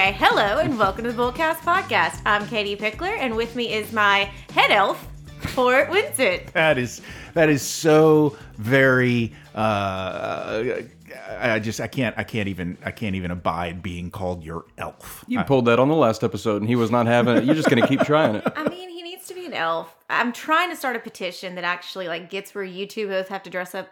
Okay, hello and welcome to the Bullcast Podcast. I'm Katie Pickler, and with me is my head elf, Court Winsett. That is that is so very. Uh, I just I can't I can't even I can't even abide being called your elf. You pulled that on the last episode, and he was not having it. You're just going to keep trying it. I mean, he needs to be an elf. I'm trying to start a petition that actually like gets where you two both have to dress up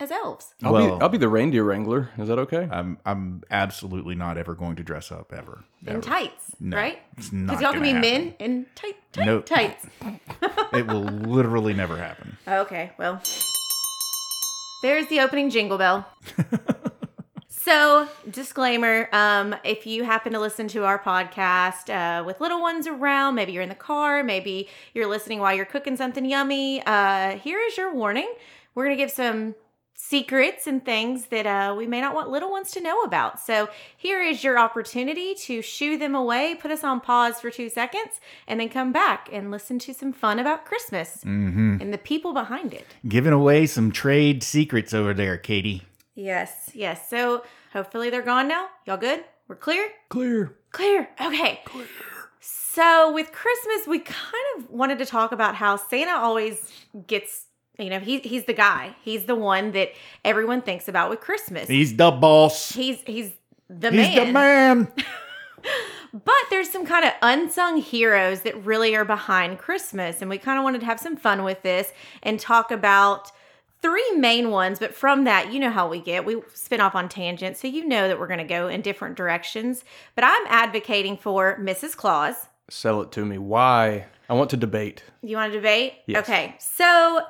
as elves. I'll, Well- be, I'll be the reindeer wrangler. Is that okay? I'm I'm absolutely not ever going to dress up ever. In ever. tights, No, right? it's not Because y'all can be gonna men in tight, tight Nope. tights. It will literally never happen. Okay, well, there's the opening jingle bell. so, disclaimer: um, if you happen to listen to our podcast uh, with little ones around, maybe you're in the car, maybe you're listening while you're cooking something yummy. Uh, here is your warning: we're gonna give some secrets and things that uh, we may not want little ones to know about. So, here is your opportunity to shoo them away, put us on pause for two seconds, and then come back and listen to some fun about Christmas Mm-hmm. and the people behind it. Giving away some trade secrets over there, Katie. Yes, yes. So hopefully they're gone now. Y'all good? We're clear? Clear. Clear. Okay. Clear. So with Christmas, we kind of wanted to talk about how Santa always gets, you know, he, he's the guy. He's the one that everyone thinks about with Christmas. He's the boss. He's he's the man. He's man. the man. But there's some kind of unsung heroes that really are behind Christmas. And we kind of wanted to have some fun with this and talk about three main ones. But from that, you know how we get. We spin off on tangents. So you know that we're going to go in different directions. But I'm advocating for Mrs. Claus. Sell it to me. Why? I want to debate. You want to debate? Yes. Okay. So,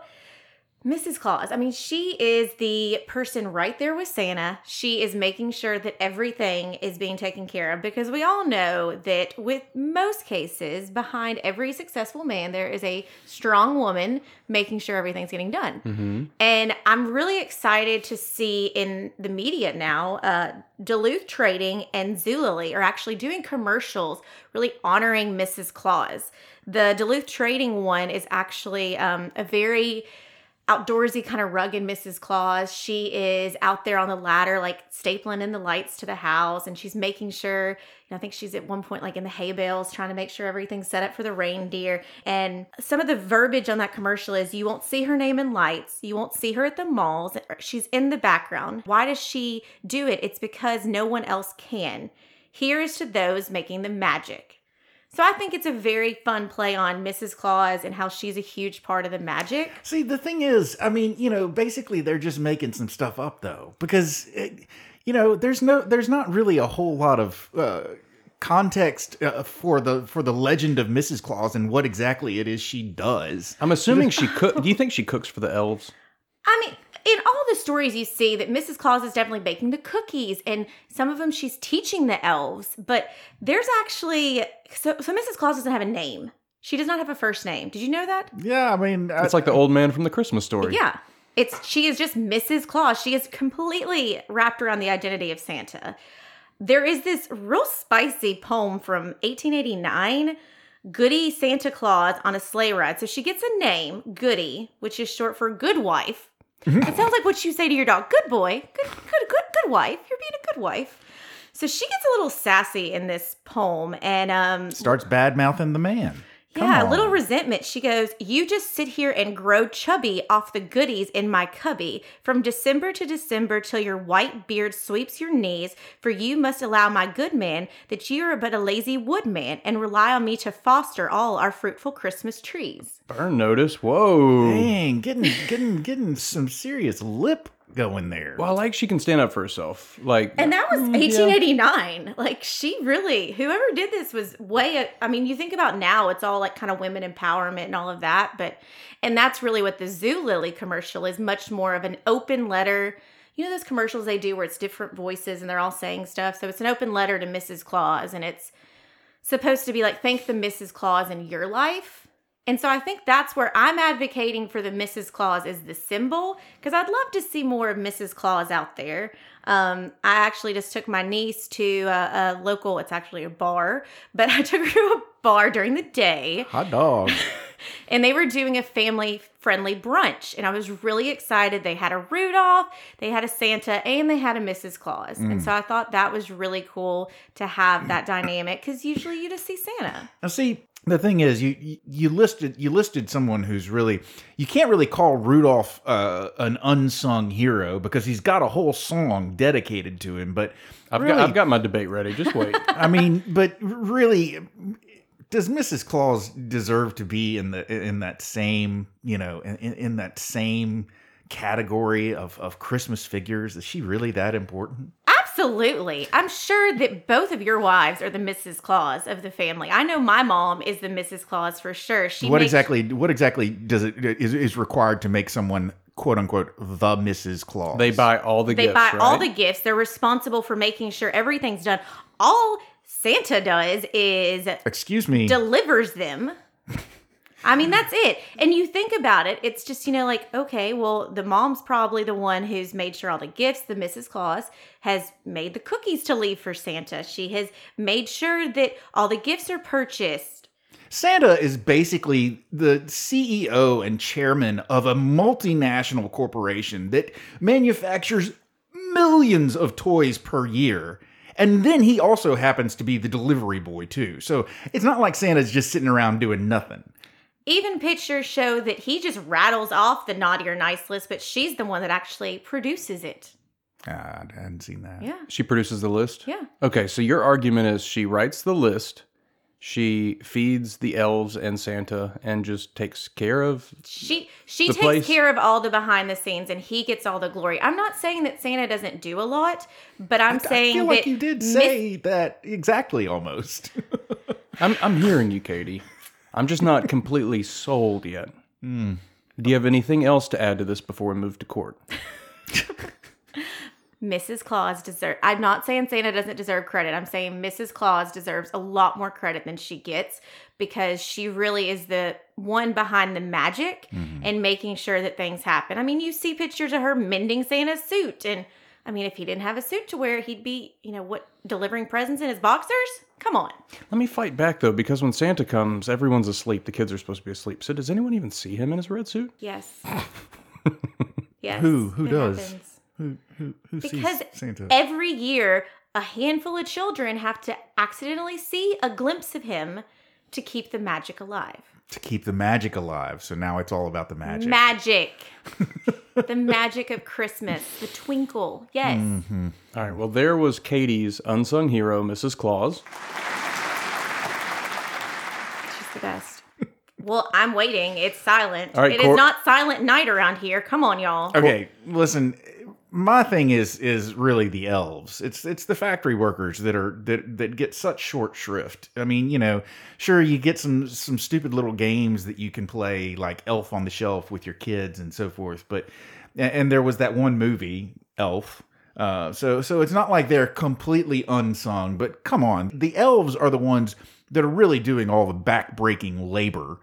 Mrs. Claus, I mean, she is the person right there with Santa. She is making sure that everything is being taken care of because we all know that with most cases, behind every successful man, there is a strong woman making sure everything's getting done. Mm-hmm. And I'm really excited to see in the media now, uh, Duluth Trading and Zulily are actually doing commercials really honoring Mrs. Claus. The Duluth Trading one is actually um, a very outdoorsy kind of rugged Mrs. Claus. She is out there on the ladder, like stapling in the lights to the house, and she's making sure. I think she's at one point like in the hay bales, trying to make sure everything's set up for the reindeer. And some of the verbiage on that commercial is, "You won't see her name in lights. You won't see her at the malls. She's in the background. Why does she do it? It's because no one else can. Here is to those making the magic." So I think it's a very fun play on Mrs. Claus and how she's a huge part of the magic. See, the thing is, I mean, you know, basically they're just making some stuff up though, because it, you know, there's no, there's not really a whole lot of uh, context uh, for the for the legend of Mrs. Claus and what exactly it is she does. I'm assuming she cook. Do you think she cooks for the elves? I mean, in all the stories you see that Mrs. Claus is definitely baking the cookies, and some of them she's teaching the elves. But there's actually so so Mrs. Claus doesn't have a name. She does not have a first name. Did you know that? Yeah, I mean, I, It's like the old man from the Christmas story. Yeah. It's she is just Mrs. Claus. She is completely wrapped around the identity of Santa. There is this real spicy poem from 1889, Goody Santa Claus on a sleigh ride. So she gets a name, Goody, which is short for good wife. It sounds like what you say to your dog, good boy, good, good, good, good wife. You're being a good wife. So she gets a little sassy in this poem, and um, starts bad mouthing the man. Come yeah, a little resentment. She goes, You just sit here and grow chubby off the goodies in my cubby from December to December till your white beard sweeps your knees. For you must allow my good man that you are but a lazy woodman and rely on me to foster all our fruitful Christmas trees. Burn notice. Whoa. Dang, getting getting getting some serious lip going there. Well, I like she can stand up for herself. Like, And that was Mm, yeah. 1889. Like, she really, whoever did this was way, I mean, you think about now, it's all like kind of women empowerment and all of that. But, and that's really what the Zulily commercial is much more of an open letter. You know, those commercials they do where it's different voices and they're all saying stuff. So it's an open letter to Mrs. Claus and it's supposed to be like, thank the Mrs. Claus in your life. And so I think that's where I'm advocating for the Mrs. Claus as the symbol because I'd love to see more of Mrs. Claus out there. Um, I actually just took my niece to a, a local, it's actually a bar, but I took her to a bar during the day hot dog. and they were doing a family friendly brunch and i was really excited they had a rudolph they had a santa and they had a mrs claus and so i thought that was really cool to have that dynamic because usually you just see santa Now, see, the thing is, you you- listed you listed someone who's really you can't really call Rudolph uh, an unsung hero because he's got a whole song dedicated to him. But I've really, got I've got my debate ready. Just wait. I mean, but really, does Mrs. Claus deserve to be in the in that same you know in, in that same category of of Christmas figures? Is she really that important? Absolutely. I'm sure that both of your wives are the Mrs. Claus of the family. I know my mom is the Mrs. Claus for sure. She what makes- exactly what exactly does it is, is required to make someone quote unquote the Mrs. Claus? They buy all the gifts. They gifts. buy right? all the gifts. They're responsible for making sure everything's done. All Santa does is Excuse me. delivers them. I mean, that's it. And you think about it, it's just, you know, like, okay, well, the mom's probably the one who's made sure all the gifts, the Mrs. Claus has made the cookies to leave for Santa. She has made sure that all the gifts are purchased. Santa is basically the CEO and chairman of a multinational corporation that manufactures millions of toys per year. And then he also happens to be the delivery boy, too. So it's not like Santa's just sitting around doing nothing. Even pictures show that he just rattles off the naughty or nice list, but she's the one that actually produces it. Ah, I hadn't seen that. Yeah. She produces the list. Yeah. Okay, so your argument is she writes the list, she feeds the elves and Santa, and just takes care of. She she The takes place- care of all the behind the scenes and he gets all the glory. I'm not saying that Santa doesn't do a lot, but I'm saying I feel that like you did Miss- say that exactly almost. I'm I'm hearing you, Katie. I'm just not completely sold yet. Hmm. Do you have anything else to add to this before we move to court? Mrs. Claus deserve. I'm not saying Santa doesn't deserve credit. I'm saying Mrs. Claus deserves a lot more credit than she gets because she really is the one behind the magic and making sure that things happen. I mean, you see pictures of her mending Santa's suit, and I mean, if he didn't have a suit to wear, he'd be, you know, what delivering presents in his boxers. Come on. Let me fight back though, because when Santa comes, everyone's asleep. The kids are supposed to be asleep. So does anyone even see him in his red suit? Yes. yes. Who- who it does? happens. who who, who Because sees Santa? every year, a handful of children have to accidentally see a glimpse of him to keep the magic alive. To keep the magic alive. So now it's all about the magic. Magic. the magic of Christmas. The twinkle. Yes. Mm-hmm. All right. Well, there was Katie's unsung hero, Mrs. Claus. She's the best. Well, I'm waiting. It's silent. All right, It is Cor- not silent night around here. Come on, y'all. Okay, listen. My thing is is really the elves. It's it's the factory workers that are that that get such short shrift. I mean, you know, sure you get some some stupid little games that you can play like Elf on the Shelf with your kids and so forth, but and, there was that one movie Elf. Uh, so so it's not like they're completely unsung, but come on, the elves are the ones that are really doing all the backbreaking labor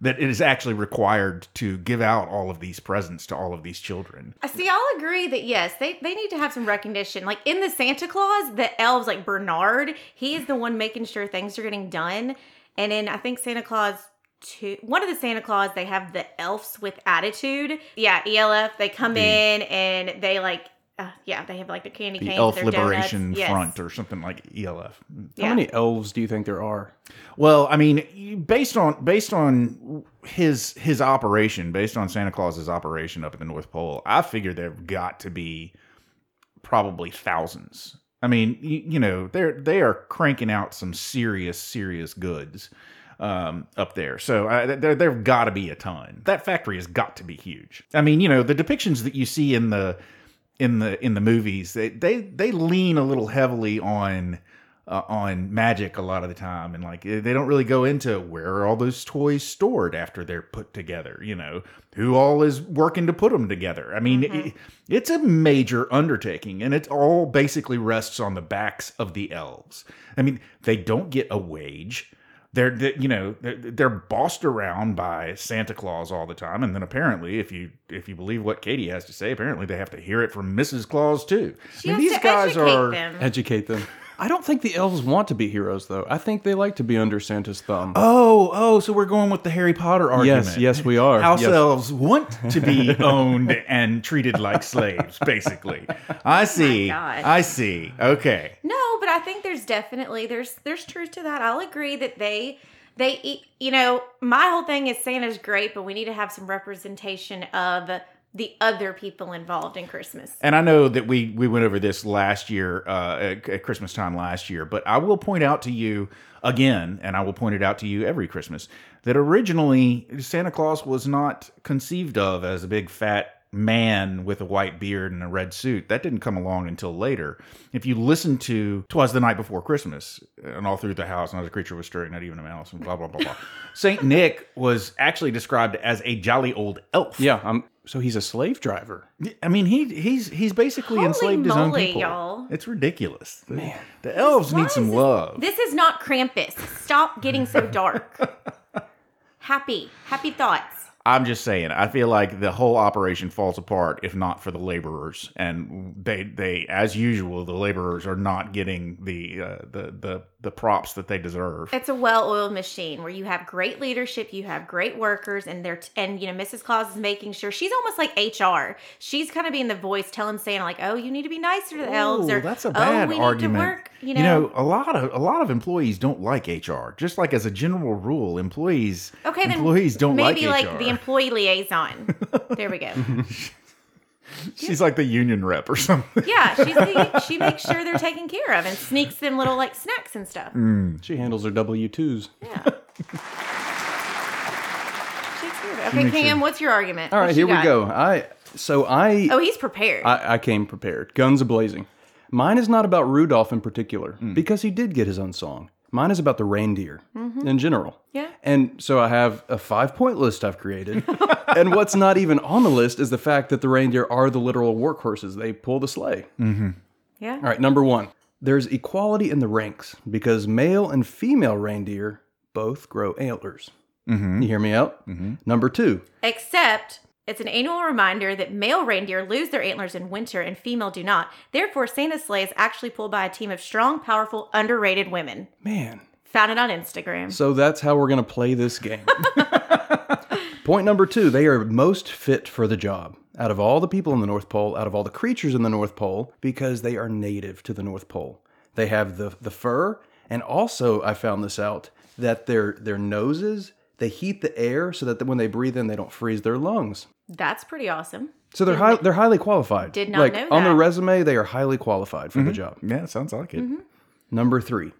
that it is actually required to give out all of these presents to all of these children. I See, I'll agree that yes, they, they need to have some recognition. Like in the Santa Clause, the elves, like Bernard, he is the one making sure things are getting done. And in I think Santa Clause two, one of the Santa Clause, they have the elves with attitude. Yeah, ELF. They come in and they like, uh, yeah, they have like the candy The canes, Elf Liberation donuts. Yes. Front or something like ELF. How Yeah. many elves do you think there are? Well, I mean, based on based on his his operation, based on Santa Claus's operation up at the North Pole, I figure there've got to be probably thousands. I mean, you, you know, they're they are cranking out some serious serious goods um, up there. So uh, there there've got to be a ton. That factory has got to be huge. I mean, you know, the depictions that you see in the in the in the movies, they they they lean a little heavily on uh, on magic a lot of the time, and like they don't really go into where are all those toys stored after they're put together. You know, who all is working to put them together. I mean, it, it's a major undertaking, and it all basically rests on the backs of the elves. I mean, they don't get a wage. They're, they- you know they're, they're bossed around by Santa Claus all the time, and then apparently, if you if you believe what Katie has to say, apparently they have to hear it from Mrs. Claus too. She I mean, has to educate them. Educate them. I don't think the elves want to be heroes, though. I think they like to be under Santa's thumb. Oh, oh, so we're going with the Harry Potter argument. yes, yes, we are. House Yes. elves want to be owned and treated like slaves, basically. Oh I see. God. I see. Okay. No, but I think there's definitely there's there's truth to that. I'll agree that they they you know, my whole thing is Santa's great, but we need to have some representation of the other people involved in Christmas. And I know that we we went over this last year uh, at, at Christmas time last year, but I will point out to you again, and I will point it out to you every Christmas that originally Santa Claus was not conceived of as a big fat man with a white beard and a red suit. That didn't come along until later. If you listen to "Twas the Night Before Christmas" and all through the house, not a creature was stirring, not even a mouse, and blah blah blah blah. Saint Nick was actually described as a jolly old elf. Yeah, um, so he's a slave driver. I mean, he he's he's basically Holy enslaved his own people. y'all. It's ridiculous. Man, the elves Why need some this- love. This is not Krampus. Stop getting so dark. happy, happy thoughts. I'm just saying. I feel like the whole operation falls apart if not for the laborers, and they they as usual the laborers are not getting the uh, the the the props that they deserve. It's a well-oiled machine where you have great leadership, you have great workers, and they're and you know Mrs. Claus is making sure she's almost like HR. She's kind of being the voice, telling Santa like, "Oh, you need to be nicer to the elves," Ooh, or that's a "Oh, bad we argument. need to work." You know, you know, a lot of a lot of employees don't like HR. Just like as a general rule, employees okay, employees don't maybe like like, the employee liaison. there we go. She's like the union rep or something. Yeah, she's the, she makes sure they're taken care of and sneaks them little like snacks and stuff. Mm. She handles her W twos. Yeah. Shakespeare. Okay, Cam, what's your argument? All right, What here we got? go. I so I Oh, he's prepared. I, I came prepared, guns a blazing. Mine is not about Rudolph in particular because he did get his own song. Mine is about the reindeer mm-hmm. in general. Yeah. And so I have a five point list I've created. and what's not even on the list is the fact that the reindeer are the literal workhorses. They pull the sleigh. Mm-hmm. yeah. All right, number one, there's equality in the ranks because male and female reindeer both grow antlers. Mm-hmm. You hear me out? Number two, Except it's an annual reminder that male reindeer lose their antlers in winter and female do not. Therefore, Santa's sleigh is actually pulled by a team of strong, powerful, underrated women. man, Found it on Instagram. So that's how we're going to play this game. Point number two they are most fit for the job out of all the people in the North Pole, out of all the creatures in the North Pole, because they are native to the North Pole. They have the, the fur, and also I found this out that their their noses they heat the air so that when they breathe in they don't freeze their lungs. That's pretty awesome. So they're high, they're highly qualified. Did not like, know On their resume, they are highly qualified for the mm-hmm. job. Yeah, sounds like it. Mm-hmm. Number three,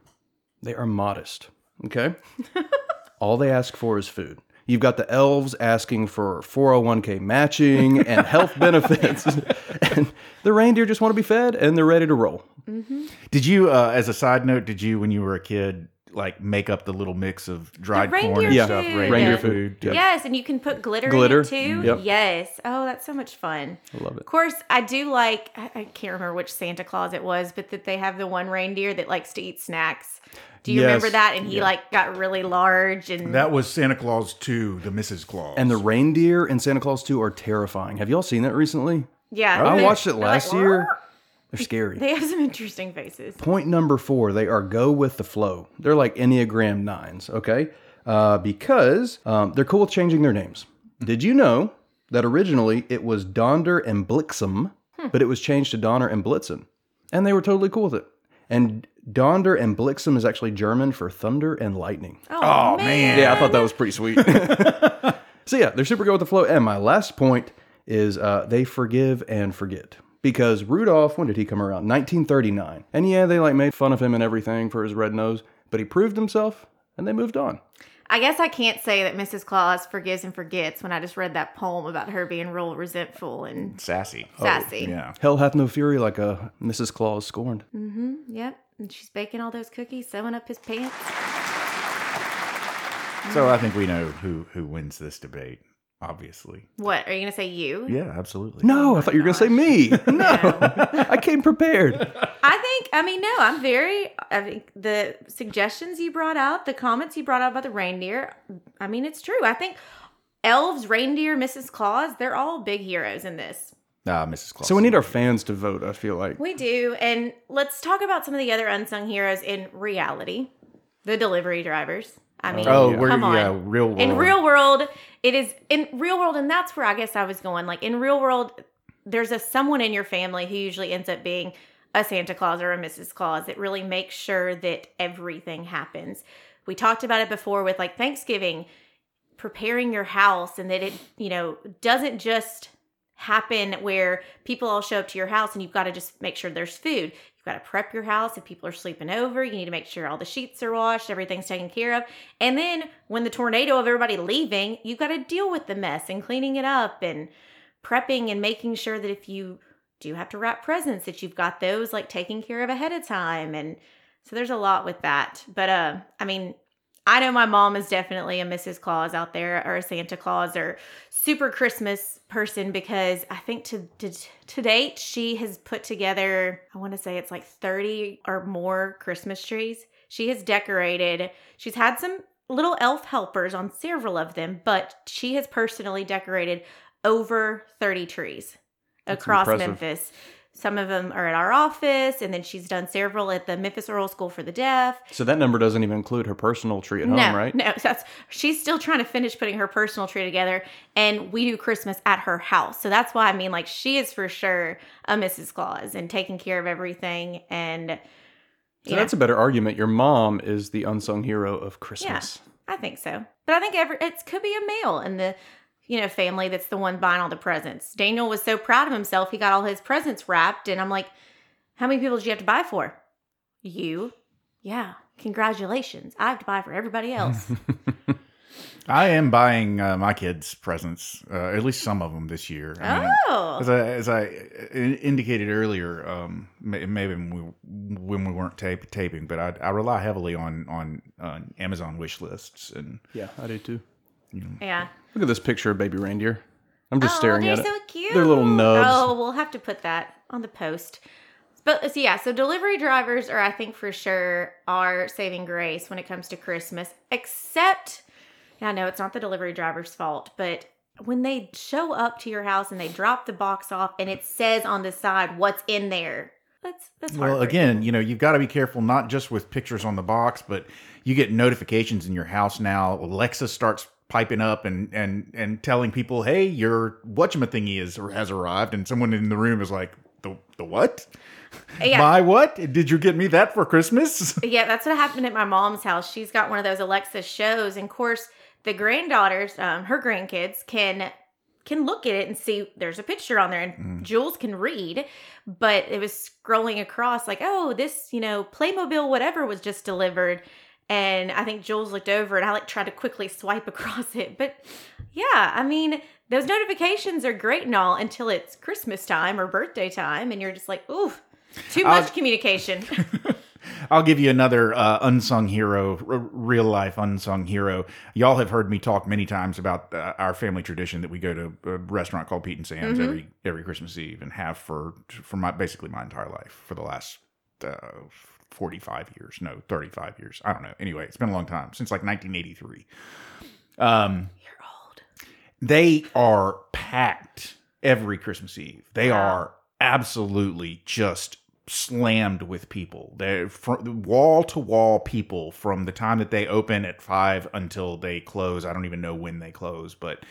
they are modest. Okay. All they ask for is food. You've got the elves asking for 401k matching and health benefits. and the reindeer just want to be fed and they're ready to roll. Mm-hmm. Did you, uh, as a side note, did you when you were a kid like make up the little mix of dried corn and Yeah. stuff? food. Reindeer Reindeer food. food. Yes, and you can put glitter, Glitter. in it too. Mm-hmm. Yep. Yes. Oh, that's so much fun. I love it. Of course, I do like. I I can't remember which Santa Clause it was, but that they have the one reindeer that likes to eat snacks. Do you Yes. remember that? And he Yeah. like got really large and That was Santa Clause 2, the Mrs. Claus. And the reindeer in Santa Clause 2 are terrifying. Have y'all seen that recently? yeah. I they're- watched it last like, year. "Roar." They're scary. They have some interesting faces. Point number four, they are go with the flow. They're like Enneagram nines, okay? Uh, because um, they're cool with changing their names. Did you know that originally it was Donder and Blixen, but it was changed to Donner and Blitzen? And they were totally cool with it. And Donder and Blixen is actually German for thunder and lightning. Oh, man. Yeah, I thought that was pretty sweet. so yeah, they're super go with the flow. And my last point is uh, they forgive and forget. Because Rudolph, when did he come around? 1939. And yeah, they like made fun of him and everything for his red nose, but he proved himself and they moved on. I guess I can't say that Mrs. Claus forgives and forgets when I just read that poem about her being real resentful and sassy. sassy. Yeah. Hell hath no fury like a Mrs. Claus scorned. Mm-hmm. Yep. And she's baking all those cookies, sewing up his pants. So I think we know who who wins this debate, obviously. What are you gonna say? You? Yeah, absolutely. No, I thought you were going to say me. No, I came prepared. I think. I mean, no. I'm very. I think the suggestions you brought out, the comments you brought out about the reindeer. I mean, it's true. I think elves, reindeer, Mrs. Claus, they're all big heroes in this. Ah, Mrs. Claus. So we need our fans to vote. I feel like. We do. And let's talk about some of the other unsung heroes in reality the delivery drivers. I mean, Oh, we're come on. yeah, real world. in real world, it is in real world, and that's where I guess I was going. Like in real world, there's a someone in your family who usually ends up being a Santa Claus or a Mrs. Claus that really makes sure that everything happens. We talked about it before with like Thanksgiving, preparing your house, and that it, you know, doesn't just happen where people all show up to your house and you've got to just make sure there's food. Got to prep your house if people are sleeping over. You need to make sure all the sheets are washed, everything's taken care of. And then when the tornado of everybody leaving, you've got to deal with the mess and cleaning it up and prepping and making sure that if you do have to wrap presents that you've got those like taken care of ahead of time and so there's a lot with that. But uh I mean I know my mom is definitely a Mrs. Claus out there or a Santa Claus or super Christmas person because I think to to, to date she has put together I want to say it's like 30 or more Christmas trees. She has decorated. She's had some little elf helpers on several of them, but she has personally decorated over 30 trees That's across impressive. Memphis. Some of them are at our office, and then she's done several at the Memphis Oral School for the Deaf. So that number doesn't even include her personal tree at no, home, right? no, that's she's still trying to finish putting her personal tree together, and we do Christmas at her house. So that's why I mean, like, she is for sure a Mrs. Claus and taking care of everything. And So know, that's a better argument. Your mom is the unsung hero of Christmas. I think so. But I think every it could be a male and the you know family that's the one buying all the presents. Daniel was so proud of himself; he got all his presents wrapped, and I'm like, "How many people did you have to buy for?" You, yeah. Congratulations! I have to buy for everybody else. I am buying uh, my kids presents, uh, at least some of them this year. I mean, oh, As I, as I indicated earlier, um, maybe when we, when we weren't tape, taping, but I, I rely heavily on, on on Amazon wish lists, and Yeah, I do too. Mm. yeah. Look at this picture of baby reindeer. I'm just oh, staring they're at it. so cute. They're little nubs. Oh, we'll have to put that on the post. But so yeah, so delivery drivers are, I think, for sure, are saving grace when it comes to Christmas. Except, I know it's not the delivery driver's fault, but when they show up to your house and they drop the box off and it says on the side what's in there, that's that's well, again, you know, you've got to be careful not just with pictures on the box, but you get notifications in your house now. Alexa starts piping up and and and telling people, "Hey, your whatchamathingy is or has arrived," and someone in the room is like, "The the what? Yeah. My what? Did you get me that for Christmas?" Yeah, that's what happened at my mom's house. She's got one of those Alexa shows, and of course, the granddaughters, um, her grandkids, can can look at it and see there's a picture on there, and Jules can read. But it was scrolling across like, oh, this you know Playmobil whatever was just delivered, and I think Jules looked over, and I like tried to quickly swipe across it, but yeah, I mean. Those notifications are great and all until it's Christmas time or birthday time, and you're just like, ooh, too much I'll- communication. I'll give you another uh, unsung hero, r- real life unsung hero. Y'all have heard me talk many times about uh, our family tradition that we go to a restaurant called Pete and Sam's every every Christmas Eve and have for for my basically my entire life for the last uh, forty five years, no thirty five years. I don't know. Anyway, it's been a long time since like nineteen eighty three. Um, You're old. they are packed every Christmas Eve. They Wow. are absolutely just slammed with people. They're from wall to wall people from the time that they open at five until they close. I don't even know when they close, but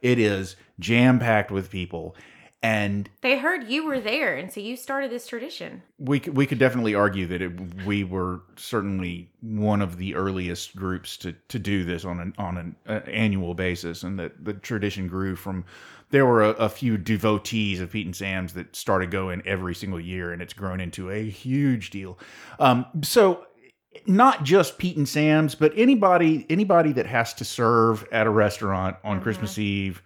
it is jam packed with people. And They heard you were there, and so you started this tradition. we could, we could definitely argue that it, we were certainly one of the earliest groups to, to do this on an on an uh, annual basis, and that the tradition grew from. There were a, a few devotees of Pete and Sam's that started going every single year, and it's grown into a huge deal. Um, so not just Pete and Sam's, but anybody anybody that has to serve at a restaurant on Christmas Eve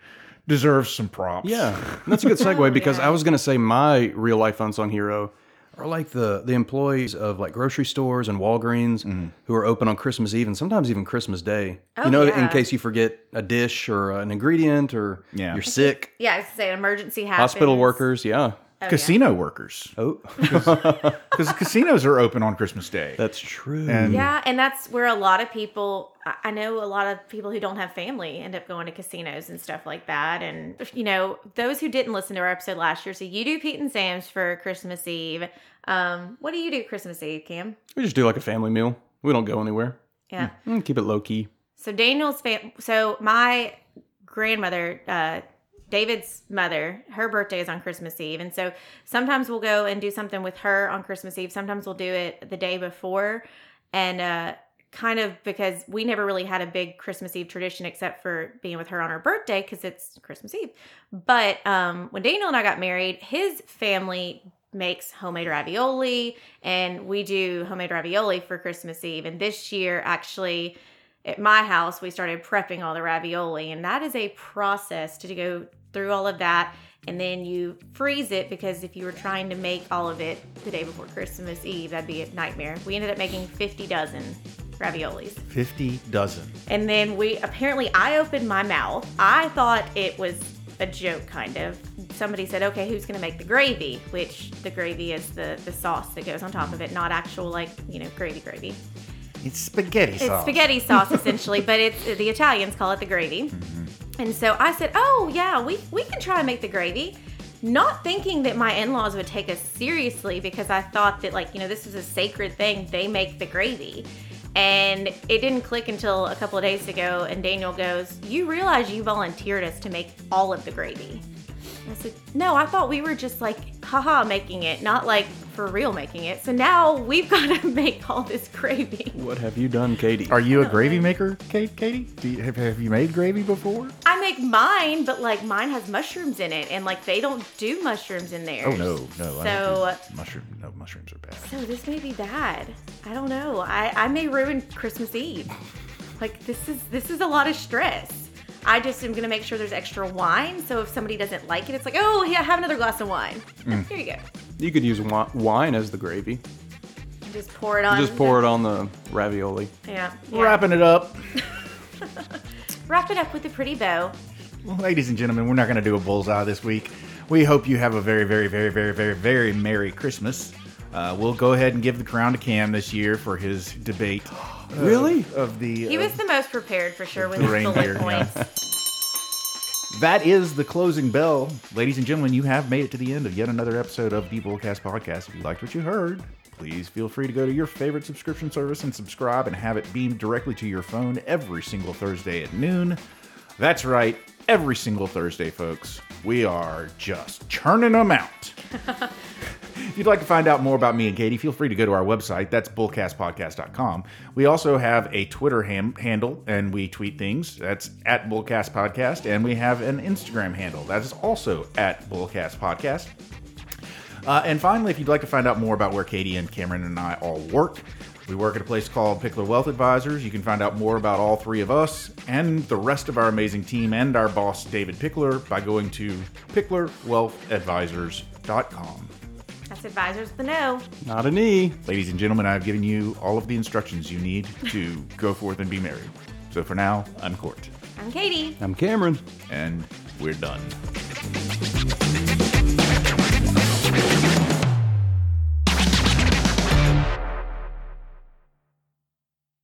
deserves some props. Yeah, and that's a good segue Oh, because yeah. I was going to say my real life unsung hero are like the the employees of like grocery stores and Walgreens Mm-hmm. who are open on Christmas Eve and sometimes even Christmas Day. Oh, you know, in case you forget a dish or an ingredient or Yeah. you're sick. Yeah, I was say an emergency happens. Hospital workers, yeah. Casino workers Oh, because casinos are open on Christmas Day. that's true. And- Yeah, and that's where a lot of people, I I know a lot of people who don't have family end up going to casinos and stuff like that. And, you know, those who didn't listen to our episode last year, so you do Pete and Sam's for Christmas Eve. Um, what do you do Christmas Eve, Cam? we just do like a family meal. We don't go anywhere. Yeah. Mm, Keep it low key. So Daniel's fam. So my grandmother, uh, David's mother, her birthday is on Christmas Eve, and so sometimes we'll go and do something with her on Christmas Eve. Sometimes we'll do it the day before, and uh, kind of because we never really had a big Christmas Eve tradition except for being with her on her birthday because it's Christmas Eve. But um, when Daniel and I got married, his family makes homemade ravioli, and we do homemade ravioli for Christmas Eve. And this year, actually at my house, we started prepping all the ravioli, and that is a process to go through all of that. And then you freeze it because if you were trying to make all of it the day before Christmas Eve, that'd be a nightmare. We ended up making 50 dozen raviolis. 50 dozen. And then we apparently, I opened my mouth. I thought it was a joke, kind of. Somebody said, okay, who's going to make the gravy? Which the gravy is the, the sauce that goes on top of it, not actual, like, you know, gravy gravy. It's spaghetti It's spaghetti sauce essentially, but it's the Italians call it the gravy. Mm-hmm. And so I said, "Oh yeah, we we can try and make the gravy." Not thinking that my in-laws would take us seriously because I thought that like, you know, this is a sacred thing. They make the gravy. And it didn't click until a couple of days ago and Daniel goes, "You realize you volunteered us to make all of the gravy." I said, No, I thought we were just like, haha, making it, not like for real making it. So now we've got to make all this gravy. What have you done, Katie? Are you a gravy maker, Kate, Katie? Do you, have, have you made gravy before? I make mine, but like mine has mushrooms in it, and like they don't do mushrooms in there. Oh no, no. I So, don't mushroom. No, mushrooms are bad. so this may be bad. I don't know. I I may ruin Christmas Eve. Like this is this is a lot of stress. I just am gonna make sure there's extra wine, so if somebody doesn't like it, it's like, oh yeah, have another glass of wine. Mm. Here you go. You could use wine as the gravy. And just pour it on. Just pour it on the ravioli. Yeah. yeah. Wrapping it up. Wrap it up with a pretty bow. Well, ladies and gentlemen, we're not going to do a bullseye this week. We hope you have a very, very, very, very, very, very Merry Christmas. Uh, we'll go ahead and give the crown to Cam this year for his debate. Really? Of the. He was the most prepared for sure with The his reindeer, bullet yeah. points. that is the closing bell. Ladies and gentlemen, you have made it to the end of yet another episode of the Bullcast Podcast. If you liked what you heard, please feel free to go to your favorite subscription service and subscribe and have it beamed directly to your phone every single Thursday at noon. That's right, every single Thursday, folks. We are just churning them out. If you'd like to find out more about me and Katie, feel free to go to our website. That's bullcastpodcast.com. We also have a Twitter ham- handle and we tweet things. That's at Bullcast Podcast. And we have an Instagram handle. That is also at Bullcast Podcast. Uh, and finally, if you'd like to find out more about where Katie and Cameron and I all work, we work at a place called Pickler Wealth Advisors. You can find out more about all three of us and the rest of our amazing team and our boss, David Pickler, by going to picklerwealthadvisors.com. That's advisors with the no. Not a knee. Ladies and gentlemen, I've given you all of the instructions you need to go forth and be married. So for now, I'm Court, I'm Katie. I'm Cameron. and we're done.